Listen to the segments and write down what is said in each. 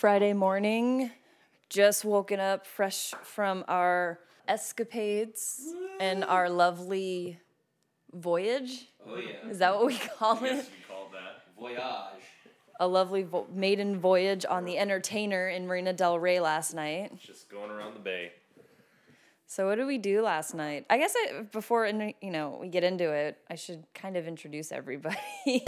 Friday morning. Just woken up fresh from our escapades and our lovely voyage. Oh yeah. Is that what we call it? Yes, you called that. Voyage. A lovely vo- maiden voyage on the Entertainer in Marina Del Rey last night. Just going around the bay. So what did we do last night? I guess I, before you know we get into it, I should kind of introduce everybody.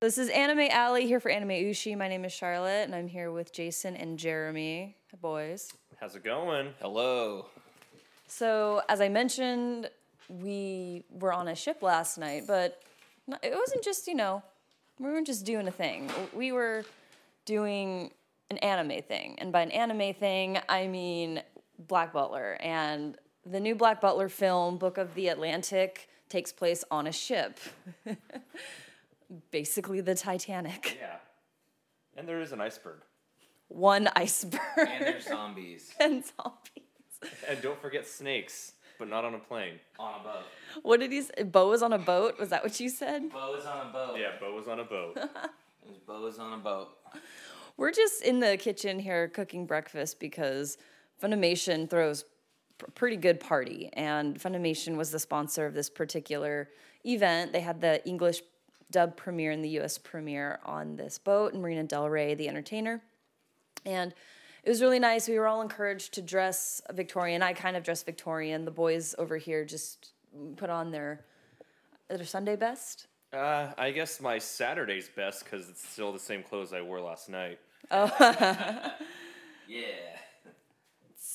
this is Anime Alley here for Anime Ushi. My name is Charlotte, and I'm here with Jason and Jeremy. Hi, boys. How's it going? Hello. So, as I mentioned, we were on a ship last night, but it wasn't just, you know, we weren't just doing a thing. We were doing an anime thing. And by an anime thing, I mean Black Butler. And the new Black Butler film, Book of the Atlantic, takes place on a ship. Basically, the Titanic. Yeah. And there is an iceberg. One iceberg And there's zombies and zombies. And don't forget snakes, but not on a plane. on a boat. What did he say? Bo was on a boat? Was that what you said? Bo is on a boat. Yeah, Bo was on a boat. There's Bo is on a boat. We're just in the kitchen here cooking breakfast because Funimation throws a pretty good party, and Funimation was the sponsor of this particular event. They had the English dub premiere and the U.S. premiere on this boat in Marina Del Rey, the entertainer, and it was really nice. We were all encouraged to dress Victorian. I kind of dressed Victorian. The boys over here just put on their their Sunday best. Uh, I guess my Saturday's best because it's still the same clothes I wore last night. Oh. yeah.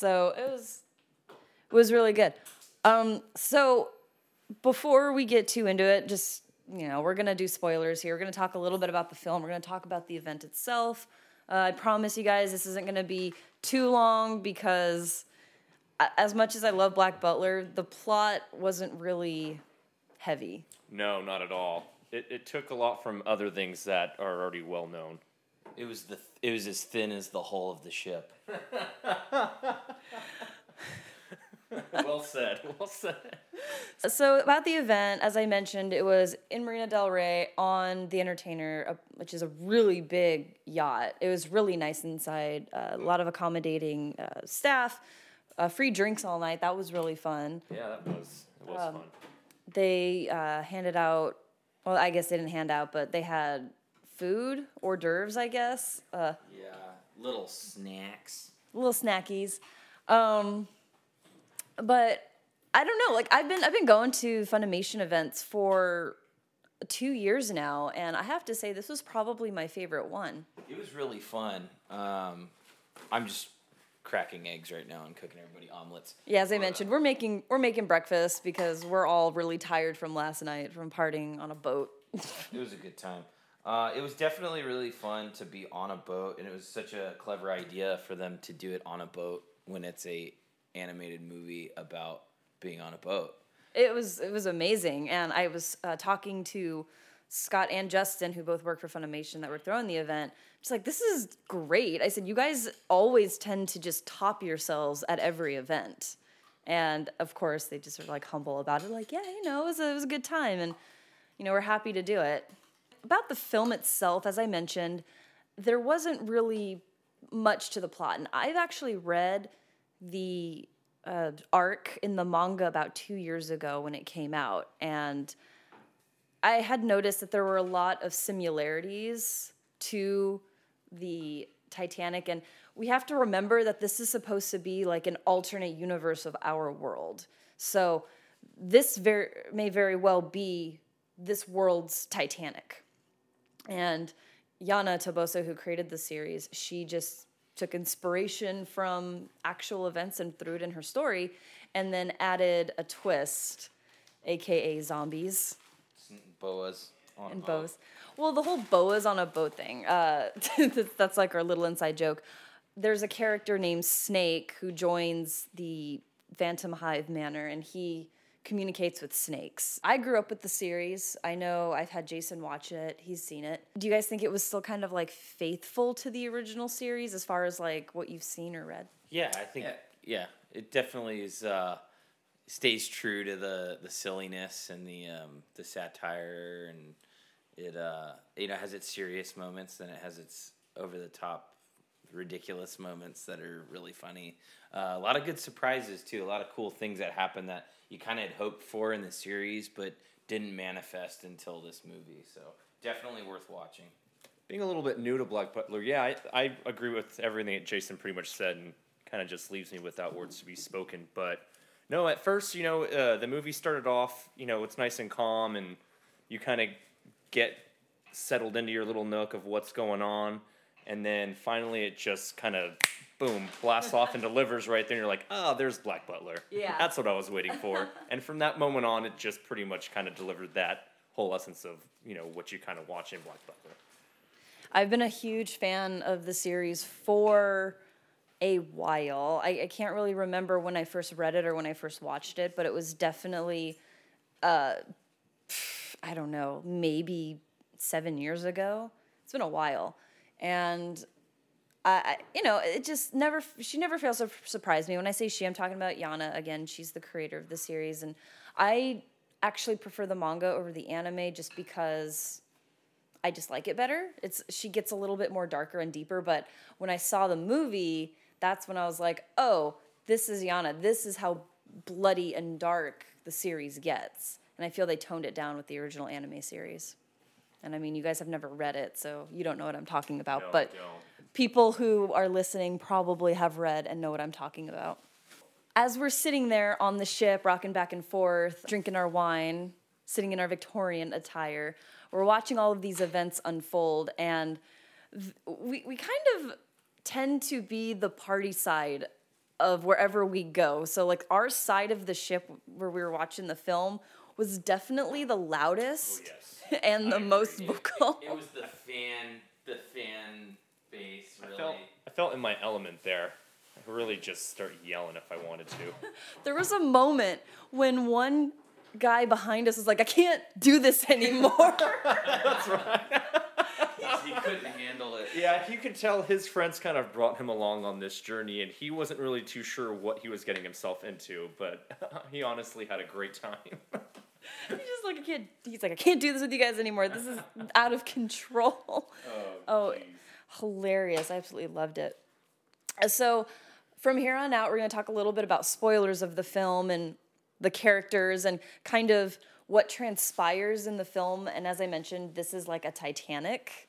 So it was it was really good. Um, so before we get too into it, just you know, we're gonna do spoilers here. We're gonna talk a little bit about the film. We're gonna talk about the event itself. Uh, I promise you guys, this isn't gonna be too long because, as much as I love Black Butler, the plot wasn't really heavy. No, not at all. It, it took a lot from other things that are already well known. It was the it was as thin as the hull of the ship. well said. Well said. So about the event, as I mentioned, it was in Marina Del Rey on the Entertainer, uh, which is a really big yacht. It was really nice inside. Uh, a lot of accommodating uh, staff, uh, free drinks all night. That was really fun. Yeah, that was it was Um, fun. They uh, handed out. Well, I guess they didn't hand out, but they had food, hors d'oeuvres, I guess. Uh, Yeah. Little snacks. little snackies. Um, but I don't know. Like I've been I've been going to Funimation events for two years now, and I have to say this was probably my favorite one. It was really fun. Um, I'm just cracking eggs right now and cooking everybody omelets. Yeah, as I mentioned, we're making we're making breakfast because we're all really tired from last night from partying on a boat. It was a good time. Uh, it was definitely really fun to be on a boat, and it was such a clever idea for them to do it on a boat when it's a animated movie about being on a boat. It was it was amazing, and I was uh, talking to Scott and Justin, who both work for Funimation, that were throwing the event. Just like this is great. I said you guys always tend to just top yourselves at every event, and of course they just were like humble about it. Like yeah, you know, it was a, it was a good time, and you know we're happy to do it. About the film itself, as I mentioned, there wasn't really much to the plot, and I've actually read the uh, arc in the manga about two years ago when it came out, and I had noticed that there were a lot of similarities to the Titanic, and we have to remember that this is supposed to be like an alternate universe of our world. So this very may very well be this world's Titanic. And Yana Toboso, who created the series, she just took inspiration from actual events and threw it in her story, and then added a twist, aka zombies Boas on and a boat. bows. Well, the whole boas on a boat thing. Uh, that's like our little inside joke. There's a character named Snake who joins the Phantomhive Manor, and he communicates with snakes. I grew up with the series. I know I've had Jason watch it. He's seen it. Do you guys think it was still kind of like faithful to the original series as far as like what you've seen or read? Yeah, I think Yeah. yeah, it definitely is. Uh, stays true to the the silliness and the um, the satire, and it uh, you know has its serious moments, then it has its over the top ridiculous moments that are really funny. Uh, a lot of good surprises too. A lot of cool things that happen that you kind of had hoped for in the series, but didn't manifest until this movie. So definitely worth watching. Being a little bit new to Black Butler, yeah, I, I agree with everything that Jason pretty much said, and kind of just leaves me without words to be spoken. But no, at first, you know, uh, the movie started off, you know, it's nice and calm, and you kind of get settled into your little nook of what's going on and then finally it just kind of boom blasts off and delivers right there and you're like oh there's black butler Yeah. that's what i was waiting for and from that moment on it just pretty much kind of delivered that whole essence of you know what you kind of watch in black butler I've been a huge fan of the series for a while. I, I can't really remember when I first read it or when I first watched it, but it was definitely, uh, I don't know, maybe seven years ago. It's been a while. And I- you know, it just never, she never fails to surprise me. When I say she, I'm talking about Yana. Again, she's the creator of the series. And I actually prefer the manga over the anime just because I just like it better. It's she gets a little bit more darker and deeper, but when I saw the movie, that's when I was like, "Oh, this is Yana. This is how bloody and dark the series gets." And I feel they toned it down with the original anime series. And I mean, you guys have never read it, so you don't know what I'm talking about, No, but don't. People who are listening probably have read and know what I'm talking about. As we're sitting there on the ship, rocking back and forth, drinking our wine, sitting in our Victorian attire, we're watching all of these events unfold, and th- we, we kind of tend to be the party side of wherever we go. So, like, our side of the ship where we were watching the film was definitely the loudest oh, yes. and the most vocal. It, was the fan, the fan base. Really. I felt, I felt in my element there I could really just start yelling if i wanted to There was a moment when one guy behind us was like, I can't do this anymore. That's right. he couldn't handle it. Yeah, you could tell his friends kind of brought him along on this journey, and he wasn't really too sure what he was getting himself into, but he honestly had a great time. he's just like, I can't, he's like, I can't do this with you guys anymore. This is out of control. Oh, oh hilarious. I absolutely loved it. So, from here on out, we're going to talk a little bit about spoilers of the film and the characters and kind of what transpires in the film. And as I mentioned, this is like a Titanic,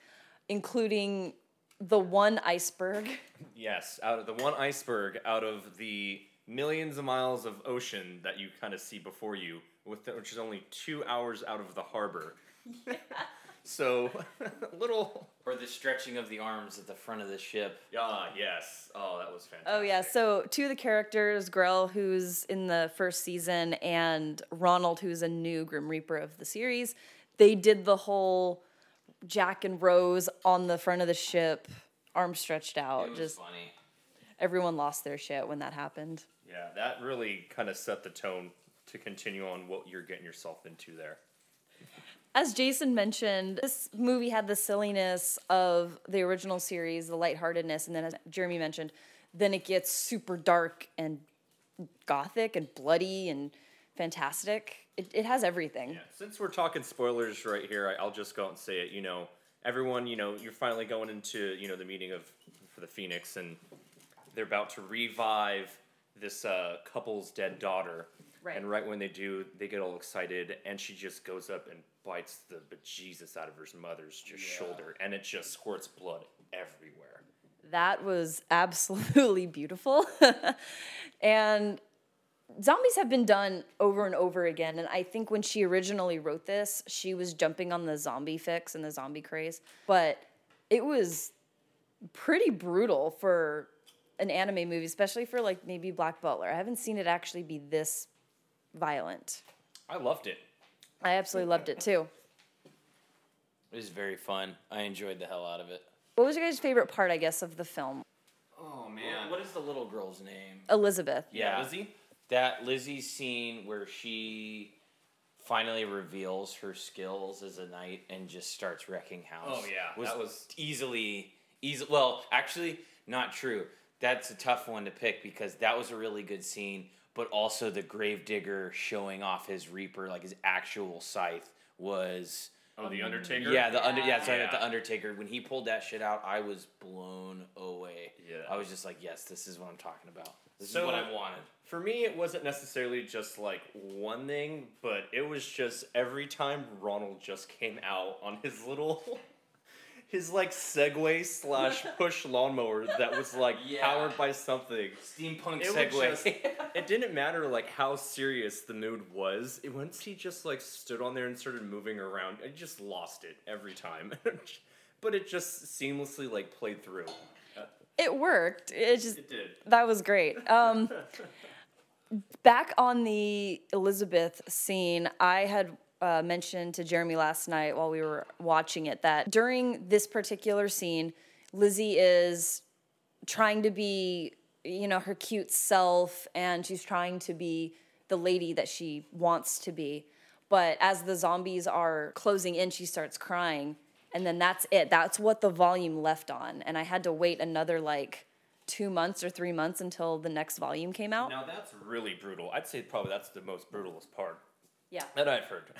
including the one iceberg. yes, out of the one iceberg out of the millions of miles of ocean that you kind of see before you, with which is only two hours out of the harbor. so, a little. Or the stretching of the arms at the front of the ship. Ah, yes. Oh, that was fantastic. Oh yeah, so two of the characters, Grell, who's in the first season, and Ronald, who's a new Grim Reaper of the series, they did the whole Jack and Rose on the front of the ship, arms stretched out. It was Just funny. everyone lost their shit when that happened. Yeah, that really kind of set the tone to continue on what you're getting yourself into there. As Jason mentioned, this movie had the silliness of the original series, the lightheartedness, and then as Jeremy mentioned, then it gets super dark and gothic and bloody and fantastic. It, it has everything. Yeah, since we're talking spoilers right here, I, I'll just go out and say it. You know, everyone, you know, you're finally going into you know the meeting of for the Phoenix, and they're about to revive this uh, couple's dead daughter. Right. And right when they do, they get all excited, and she just goes up and bites the bejesus out of her mother's just Yeah. shoulder, and it just squirts blood everywhere. That was absolutely beautiful. and zombies have been done over and over again. And I think when she originally wrote this, she was jumping on the zombie fix and the zombie craze. But it was pretty brutal for an anime movie, especially for like maybe Black Butler. I haven't seen it actually be this violent. I loved it. I absolutely loved it too. It was very fun. I enjoyed the hell out of it. What was your guys' favorite part, I guess, of the film? Oh man, what is the little girl's name? Elizabeth. Yeah, Lizzie? That Lizzie scene where she finally reveals her skills as a knight and just starts wrecking house. Oh, yeah, was that was- easily easy. Well, actually, not true. That's a tough one to pick because that was a really good scene. But also the gravedigger showing off his reaper, like his actual scythe, was Oh, the Undertaker. yeah the under yeah Yeah. sorry Yeah. the Undertaker when he pulled that shit out, I was blown away. Yeah. I was just like, yes, this is what I'm talking about. This So- is what I wanted. For me, it wasn't necessarily just like one thing, but it was just every time Ronald just came out on his little, his like Segway slash push lawnmower that was like Yeah. powered by something. Steampunk It segue. was just, it didn't matter like how serious the mood was. It, once he just like stood on there and started moving around, I just lost it every time. but it just seamlessly like played through. Uh, It worked. It just it did. that was great. Um, back on the Elizabeth scene, I had uh, mentioned to Jeremy last night while we were watching it that during this particular scene, Lizzie is trying to be, you know, her cute self and she's trying to be the lady that she wants to be. But as the zombies are closing in, she starts crying. And then that's it. That's what the volume left on. And I had to wait another like two months or three months until the next volume came out. Now that's really brutal. I'd say probably that's the most brutalest part Yeah. that I've heard.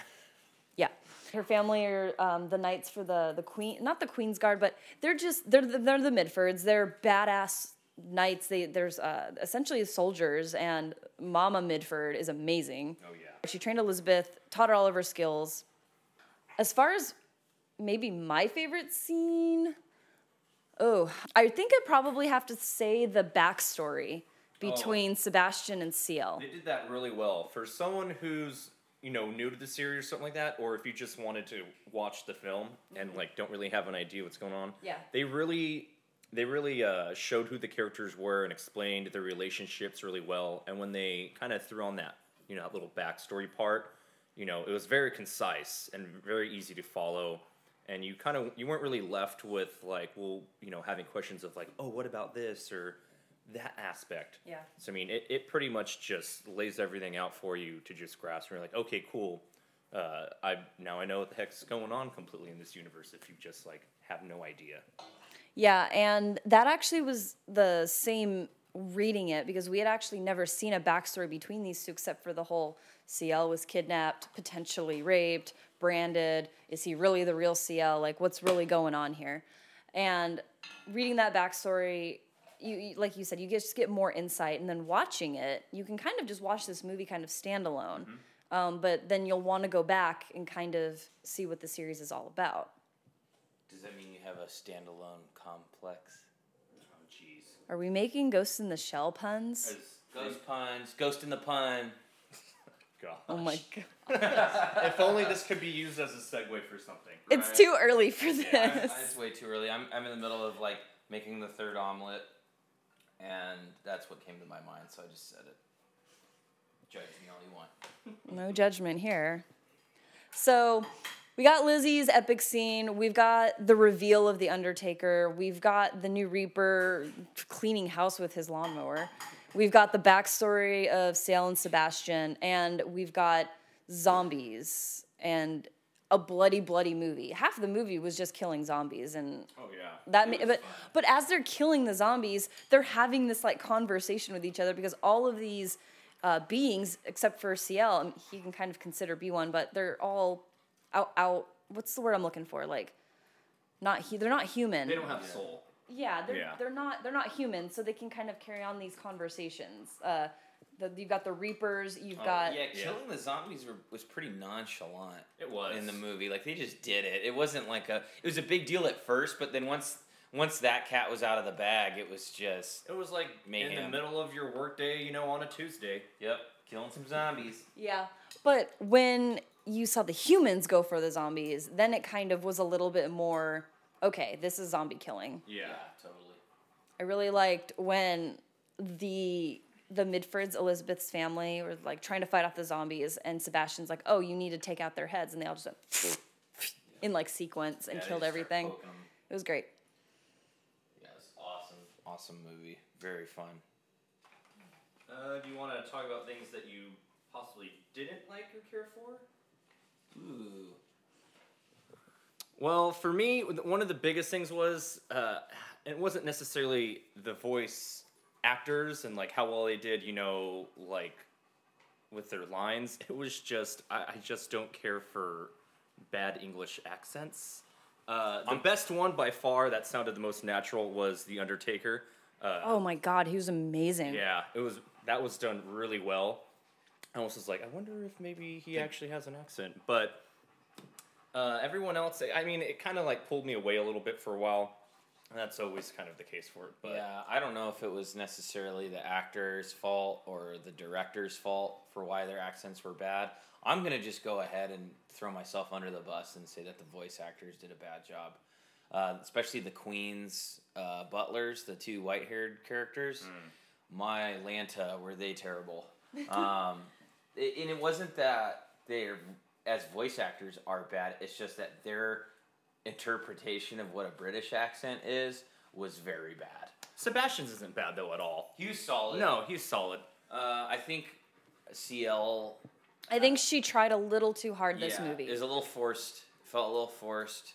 Her family are um, the knights for the the queen, not the Queen's Guard, but they're just they're the, they're the Midfords. They're badass knights. They there's uh, essentially soldiers, and Mama Midford is amazing. Oh yeah. She trained Elizabeth, taught her all of her skills. As far as maybe my favorite scene, oh, I think I probably have to say the backstory between Sebastian and Ciel. They did that really well. For someone who's, you know, new to the series or something like that, or if you just wanted to watch the film and like don't really have an idea what's going on. Yeah. They really they really uh, showed who the characters were and explained their relationships really well. And when they kind of threw on that, you know, that little backstory part, you know, it was very concise and very easy to follow. And you kind of you weren't really left with like, well, you know, having questions of like, oh, what about this or that aspect. Yeah. So I mean, it, it pretty much just lays everything out for you to just grasp. And you're like, okay, cool. Uh, I now I know what the heck's going on completely in this universe. If you just like have no idea. Yeah, and that actually was the same reading it because we had actually never seen a backstory between these two except for the whole Ciel was kidnapped, potentially raped, branded. Is he really the real Ciel? Like, what's really going on here? And reading that backstory, you, you like you said, you just get more insight, and then watching it, you can kind of just watch this movie kind of standalone. Um, but then you'll want to go back and kind of see what the series is all about. Does that mean you have a standalone complex? Oh jeez. Are we making Ghost in the Shell puns? Ghost puns, ghost in the pun. Gosh. Oh my god. if only this could be used as a segue for something. It's Right. too early for this. I- it's way too early. I'm, I'm in the middle of like making the third omelet, and that's what came to my mind, so I just said it. Judge me all you want. No judgment here. So, we got Lizzie's epic scene. We've got the reveal of the Undertaker. We've got the new Reaper cleaning house with his lawnmower. We've got the backstory of Ciel and Sebastian, and we've got zombies and a bloody, bloody movie. Half of the movie was just killing zombies, and Oh yeah. that ma- but but as they're killing the zombies they're having this like conversation with each other because all of these uh, beings except for Ciel he can kind of consider b1 but they're all out out what's the word i'm looking for like not hu- they're not human They don't have soul. yeah they're, Yeah. they're not they're not human so they can kind of carry on these conversations uh, the, you've got the reapers you've oh, got Oh, yeah, Yeah. killing the zombies were, was pretty nonchalant. It was. in the movie. Like they just did it. It wasn't like a. It was a big deal at first, but then once once that cat was out of the bag, it was just It was like in the middle of your workday, you know, on a Tuesday. yep, killing some zombies. Yeah. But when you saw the humans go for the zombies, then it kind of was a little bit more okay, this is zombie killing. Yeah. totally. I really liked when the the Midfords, Elizabeth's family, were like trying to fight off the zombies, and Sebastian's like, "Oh, you need to take out their heads," and they all just went in like sequence and Yeah, killed everything. It was great. Yeah, it's awesome. Awesome movie. Very fun. Uh, do you want to talk about things that you possibly didn't like or care for? Ooh. Well, for me, one of the biggest things was uh, it wasn't necessarily the voice actors and like how well they did, you know, like with their lines. It was just I, I just don't care for bad English accents. Uh, the best one by far that sounded the most natural was the Undertaker. Uh, Oh my god, he was amazing. yeah, it was that was done really well. I almost was like, I wonder if maybe he actually has an accent. But uh, everyone else, I mean, it kind of like pulled me away a little bit for a while. And that's always kind of the case for it. But yeah, I don't know if it was necessarily the actor's fault or the director's fault for why their accents were bad. I'm gonna just go ahead and throw myself under the bus and say that the voice actors did a bad job, uh, especially the Queen's uh, butlers, the two white-haired characters. My Lanta, were they terrible? um, it, and it wasn't that they're as voice actors are bad. It's just that their interpretation of what a British accent is was very bad. Sebastian's isn't bad though at all. He was solid. No, he's solid. Uh, I think Ciel. I think she tried a little too hard this yeah, movie. is a little forced. Felt a little forced.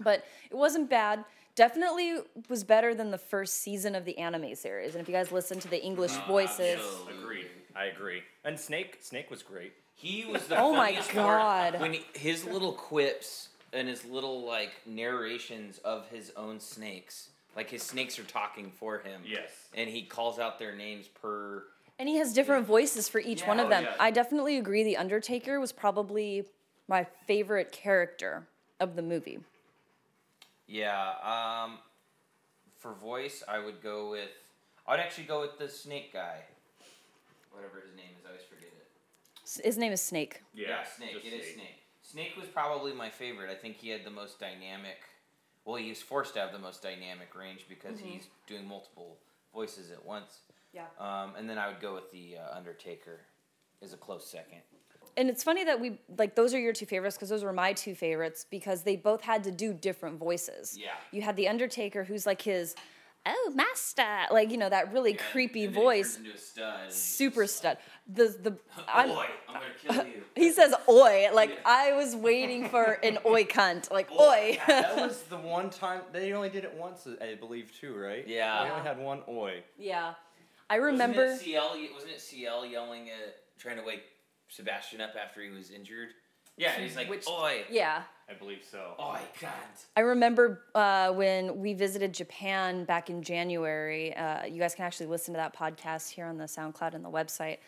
but it wasn't bad. Definitely was better than the first season of the anime series. And if you guys listen to the English voices, absolutely. Agreed. I agree. And Snake, Snake was great. He was the Oh my God. part when he, his little quips and his little like narrations of his own snakes. Like his snakes are talking for him. Yes. And he calls out their names per. and he has different voices for each one Yeah, of oh, them. yeah. I definitely agree. The Undertaker was probably my favorite character of the movie. Yeah. Um, for voice, I would go with. I'd actually go with the snake guy. Whatever his name is, I always forget it. S- His name is Snake. Yeah, Snake. It is Snake. Snake was probably my favorite. I think he had the most dynamic. Well, he was forced to have the most dynamic range because he's doing multiple voices at once. Yeah. Um, and then I would go with the uh, Undertaker as a close second. And it's funny that we like those are your two favorites because those were my two favorites because they both had to do different voices. Yeah. You had the Undertaker who's like his oh master like you know that really creepy And then he voice. turns into a stud. and Super just stud. The the like, I'm, Boy, I'm gonna kill you. he says oi like I was waiting for an oi cunt like oi. that was the one time they only did it once, I believe, too, right? Yeah. They only had one oi. yeah. I remember Wasn't it Ciel? Wasn't it Ciel yelling at trying to wake Sebastian up after he was injured? Yeah, he's like, Which- "Oi, yeah. I believe so. oi, cunt." I remember uh, when we visited Japan back in January. Uh, you guys can actually listen to that podcast here on the SoundCloud and the website.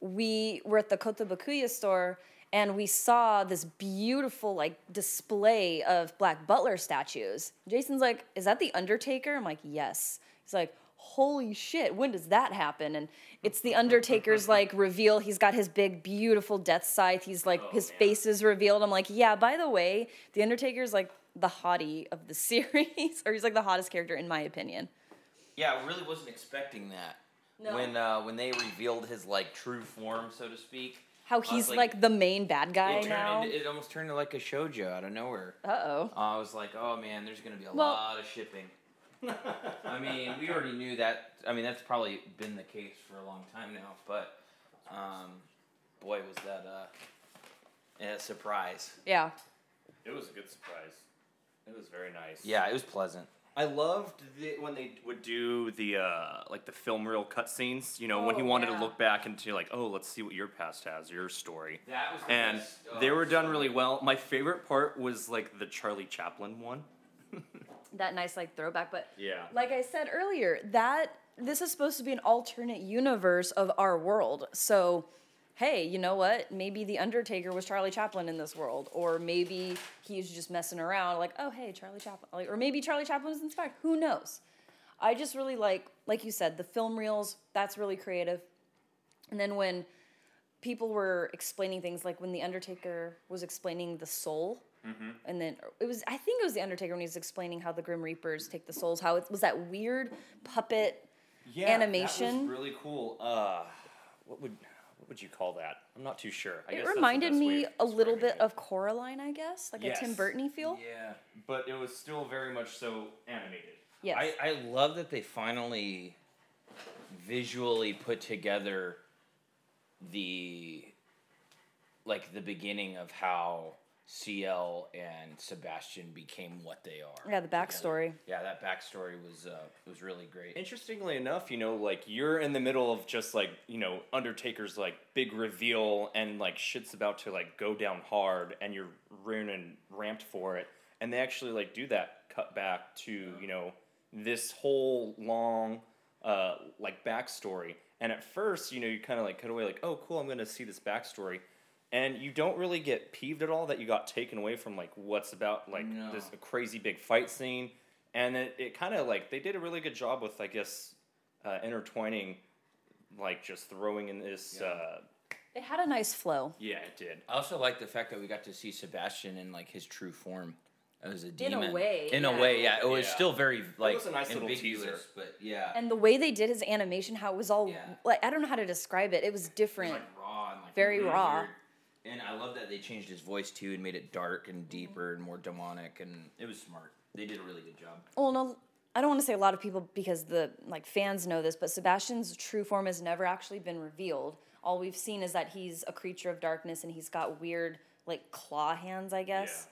We were at the Kotobukiya store and we saw this beautiful like display of Black Butler statues. Jason's like, "Is that the Undertaker?" I'm like, "Yes." He's like, "Holy shit! When does that happen?" And it's the Undertaker's like reveal. He's got his big, beautiful death scythe. He's like, his face is revealed. I'm like, "Yeah." By the way, the Undertaker's like the hottie of the series, or he's like the hottest character in my opinion. Yeah, I really wasn't expecting that. No. When uh, when they revealed his like true form, so to speak. How he's like- like, the main bad guy it, now. into, it almost turned into like a shojo out of nowhere. Uh oh. I was like, oh man, there's gonna be a Well- lot of shipping. I mean, we already knew that. I mean, that's probably been the case for a long time now. But, um, boy, was that uh, a surprise. Yeah. It was a good surprise. It was very nice. Yeah, it was pleasant. I loved the, when they would do the uh, like the film reel cutscenes. You know, when he Oh, wanted yeah. to look back into like, oh, let's see what your past has, your story. That was the And best. Oh, they were done so really well. My favorite part was like the Charlie Chaplin one. That nice like throwback, but Yeah. like I said earlier, that this is supposed to be an alternate universe of our world. So, hey, you know what? Maybe the Undertaker was Charlie Chaplin in this world, or maybe he's just messing around. Like, oh, hey, Charlie Chaplin, like, or maybe Charlie Chaplin was inspired. Who knows? I just really like, like you said, the film reels. That's really creative. And then when people were explaining things, like when the Undertaker was explaining the soul. And then it was, I think it was the Undertaker when he was explaining how the Grim Reapers take the souls. How it was that weird puppet Yeah, animation. That was really cool. Uh, what would what would you call that? I'm not too sure. I guess It reminded me a little bit it. of Coraline, I guess, like a Tim Burton feel. Yeah. but it was still very much so animated. Yes. I, I love that they finally visually put together the like the beginning of how Ciel and Sebastian became what they are. Yeah, the together. backstory. Yeah, that backstory was uh, was really great. Interestingly enough, you know, like you're in the middle of just like, you know, Undertaker's like big reveal and like shit's about to like go down hard and you're running ramped for it. And they actually like do that cut back to, you know, this whole long uh like backstory. And at first, you know, you kind of like cut away like, oh cool, I'm gonna see this backstory. And you don't really get peeved at all that you got taken away from like what's about like No. this crazy big fight scene and it, it kind of like they did a really good job with i guess uh, intertwining like just throwing in this Yeah. uh It had a nice flow. yeah it did I also like the fact that we got to see Sebastian in like his true form as a demon. In a demon. way, In yeah. a way, yeah. It was Yeah. still very like it was a nice little ambiguous, teaser. but yeah. And the way they did his animation, how it was all Yeah. like I don't know how to describe it. It was It was, different. like raw and like Very really raw. And I love that they changed his voice too and made it dark and mm-hmm. deeper and more demonic and it was smart. They did a really good job. Well, no, I don't want to say a lot of people because the like fans know this, but Sebastian's true form has never actually been revealed. All we've seen is that he's a creature of darkness and he's got weird like claw hands, I guess.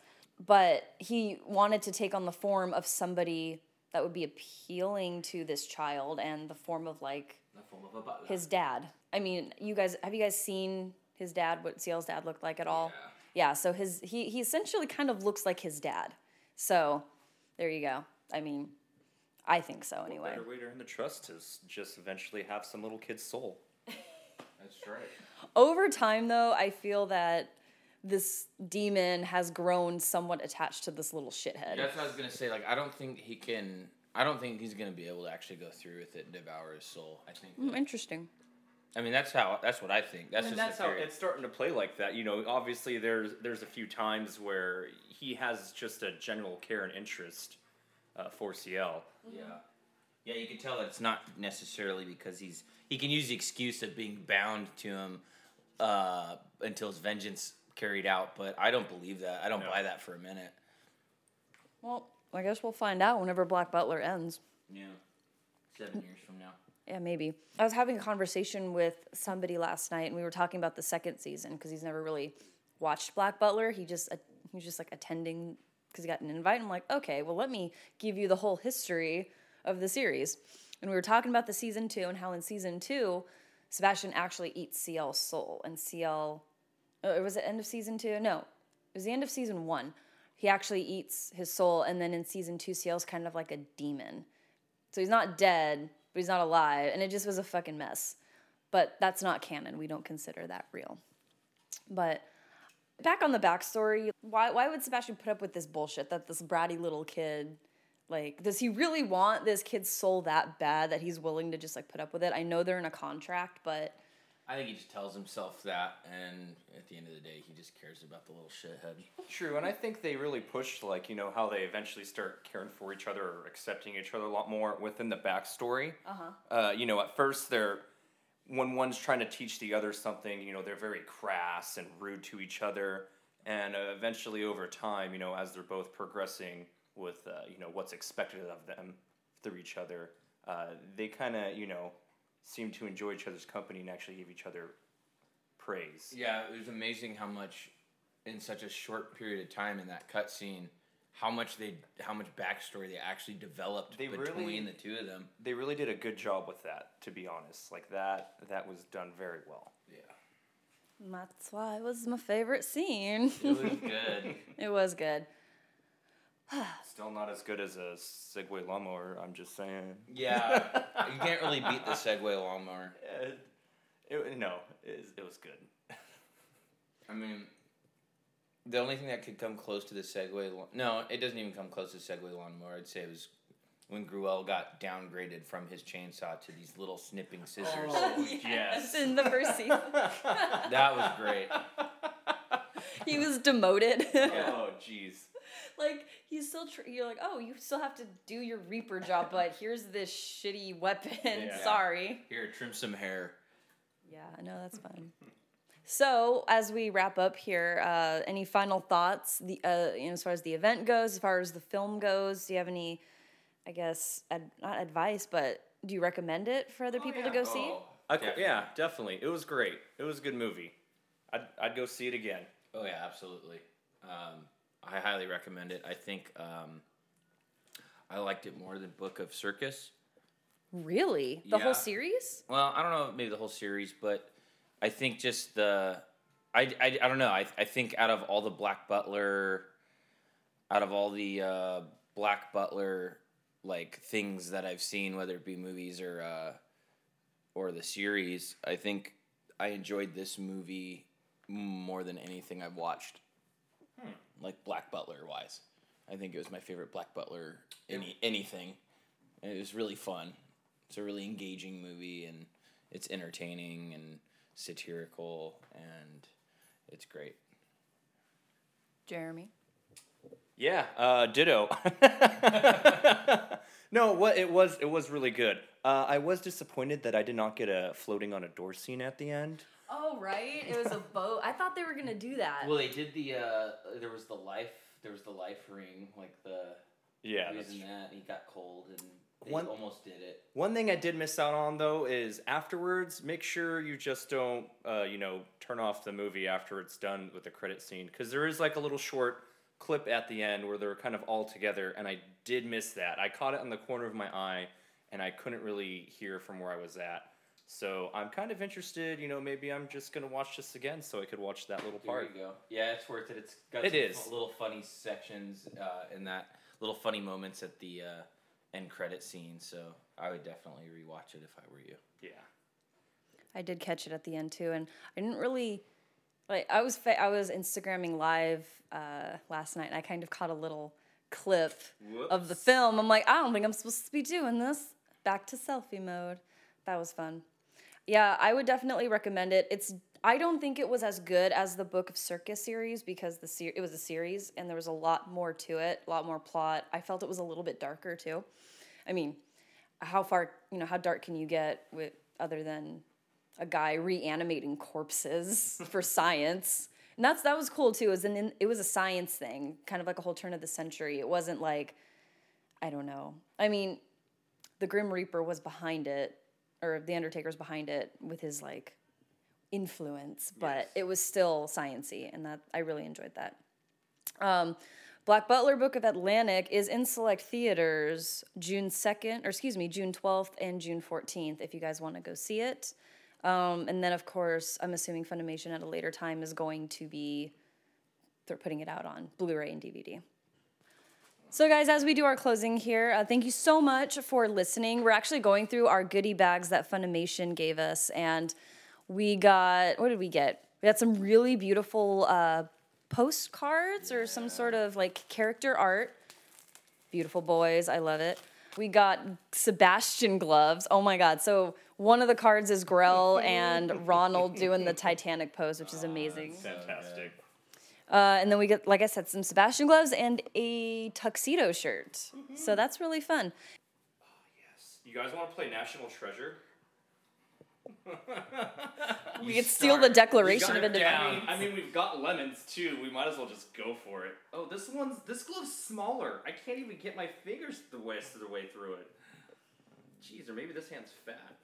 But he wanted to take on the form of somebody that would be appealing to this child and the form of like The form of his dad. I mean, you guys have you guys seen his dad? What Ciel's dad looked like at all? Yeah. so his he he essentially kind of looks like his dad. So there you go. I mean, I think so anyway. better way to earn the trust is just eventually have some little kid's soul That's right. Over time, though, I feel that this demon has grown somewhat attached to this little shithead. That's what I was gonna say. Like, I don't think he can. I don't think he's gonna be able to actually go through with it and devour his soul. I think. Hmm, interesting. I mean, that's how. That's what I think. That's and just that's the how theory. it's starting to play like that you know obviously there's there's a few times where he has just a general care and interest uh, for Ciel Yeah. Yeah, you can tell that it's not necessarily because he's he can use the excuse of being bound to him uh, until his vengeance carried out, but I don't believe that. I don't No. buy that for a minute. Well, I guess we'll find out whenever Black Butler ends. Yeah. Seven years from now. Yeah, maybe. I was having a conversation with somebody last night, and we were talking about the second season because he's never really watched Black Butler. He just uh, he was just like attending because he got an invite. I'm like, okay, well, let me give you the whole history of the series. And we were talking about the season two and how in season two, Sebastian actually eats Ciel's soul, and Ciel, uh, was it end of season two? No, it was the end of season one. He actually eats his soul, and then in season two, Ciel's kind of like a demon. So he's not dead, but he's not alive, and it just was a fucking mess. But that's not canon. We don't consider that real. But back on the backstory, why why would Sebastian put up with this bullshit that this bratty little kid like does he really want this kid's soul that bad that he's willing to just like put up with it? I know they're in a contract, but I think he just tells himself that, and at the end of the day, he just cares about the little shithead. True, and I think they really pushed like you know how they eventually start caring for each other or accepting each other a lot more within the backstory. Uh-huh. Uh You know, at first they're when one's trying to teach the other something, you know, they're very crass and rude to each other, and uh, eventually over time, you know, as they're both progressing with uh, you know what's expected of them through each other, uh, they kind of you know seem to enjoy each other's company and actually give each other praise. Yeah, it was amazing how much in such a short period of time in that cutscene, how much they, how much backstory they actually developed They between really- the two of them. they really did a good job with that to be honest like that that was done very well Yeah, that's why it was my favorite scene. it was good. it was good. still not as good as a segway lawnmower i'm just saying Yeah, you can't really beat the Segway lawnmower. it, it, no it, was- it was good I mean, the only thing that could come close to the Segway, lawn- no, it doesn't even come close to Segway lawnmower. I'd say it was when Grell got downgraded from his chainsaw to these little snipping oh, scissors. Oh, yes. in the first season. That was great. he was demoted. oh jeez like he's still tr- you're like oh you still have to do your reaper job but here's this shitty weapon. Yeah. sorry. Here, trim some hair. yeah i know that's fun. So as we wrap up here uh, any final thoughts the uh, you know, as far as the event goes as far as the film goes do you have any i guess ad- not advice but do you recommend it for other people to go see? Oh, I, cou- definitely. yeah definitely. It was great. It was a good movie. I'd, I'd go see it again. Oh yeah, absolutely. Um, I highly recommend it. I think um, I liked it more than Book of Circus. Really? The Yeah. whole series? Well, I don't know, maybe the whole series, but I think just the, I, I, I don't know. I, I think out of all the Black Butler, out of all the uh, Black Butler like things that I've seen, whether it be movies or uh, or the series, I think I enjoyed this movie more than anything I've watched. Like Black Butler wise, I think it was my favorite Black Butler any anything. And it was really fun. It's a really engaging movie, and it's entertaining and satirical, and it's great. Jeremy. Yeah, uh, ditto. no, what it was, it was really good. Uh, I was disappointed that I did not get a floating on a door scene at the end. Oh, right. It was a boat. I thought they were going to do that. Well, they did the. Uh, there was the life. There was the life ring, like the. Yeah, he was in that. He got cold, and they One- almost did it. One thing I did miss out on though is afterwards, make sure you just don't, uh, you know, turn off the movie after it's done with the credit scene because there is like a little short clip at the end where they're kind of all together, and I did miss that. I caught it on the corner of my eye, and I couldn't really hear from where I was at. So I'm kind of interested. You know, maybe I'm just gonna watch this again so I could watch that little There part. you go. Yeah, it's worth it. It's got It some is. little funny sections uh, in that little funny moments at the uh, end credit scene. So I would definitely rewatch it if I were you. Yeah. I did catch it at the end too, and I didn't really like. I was fa- I was Instagramming live uh, last night, and I kind of caught a little clip of the film. I'm like, I don't think I'm supposed to be doing this. Back to selfie mode. That was fun. Yeah, I would definitely recommend it. It's I don't think it was as good as the Book of Circus series because the ser- it was a series and there was a lot more to it, a lot more plot. I felt it was a little bit darker too. I mean, how far you know how dark can you get with other than a guy reanimating corpses for science? And that's that was cool too. It was an it was a science thing, kind of like a whole turn of the century. It wasn't like I don't know. I mean, the Grim Reaper was behind it, or the Undertaker's behind it with his like influence, but Yes. it was still sciency, and that I really enjoyed that. Um, Black Butler Book of Atlantic is in select theaters June 2nd, or excuse me, June 12th and June 14th if you guys want to go see it. Um, and then, of course, I'm assuming Funimation at a later time is going to be they're putting it out on Blu ray and DVD. So, guys, as we do our closing here, uh, thank you so much for listening. We're actually going through our goodie bags that Funimation gave us, and we got what did we get? We got some really beautiful uh, postcards or some sort of like character art. Beautiful boys, I love it. We got Sebastian gloves. Oh my god! So one of the cards is Grell and Ronald doing the Titanic pose, which is amazing. Fantastic. Uh, and then we get, like I said, some Sebastian gloves and a tuxedo shirt. So that's really fun. Oh, yes. You guys want to play National Treasure? We could steal the Declaration of Independence. down. I mean, we've got lemons too. We might as well just go for it. Oh, this one's this glove's smaller. I can't even get my fingers the way the way through it. Jeez, or maybe this hand's fat.